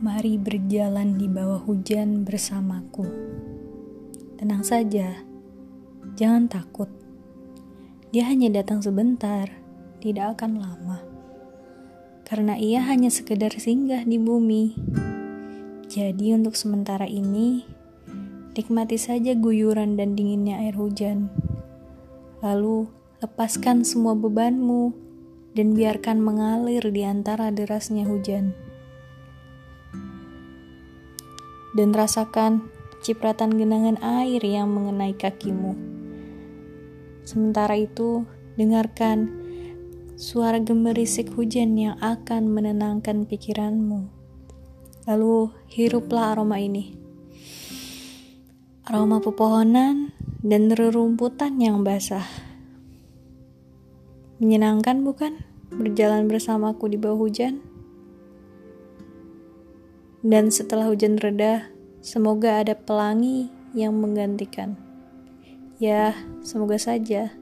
Mari berjalan di bawah hujan bersamaku. Tenang saja, jangan takut. Dia hanya datang sebentar, tidak akan lama. Karena ia hanya sekedar singgah di bumi. Jadi untuk sementara ini, nikmati saja guyuran dan dinginnya air hujan. Lalu lepaskan semua bebanmu dan biarkan mengalir di antara derasnya hujan. Dan rasakan cipratan genangan air yang mengenai kakimu. Sementara itu, dengarkan suara gemerisik hujan yang akan menenangkan pikiranmu. Lalu, hiruplah aroma ini. Aroma pepohonan dan rerumputan yang basah. Menyenangkan bukan berjalan bersamaku di bawah hujan? Dan setelah hujan reda, semoga ada pelangi yang menggantikan. Ya, semoga saja.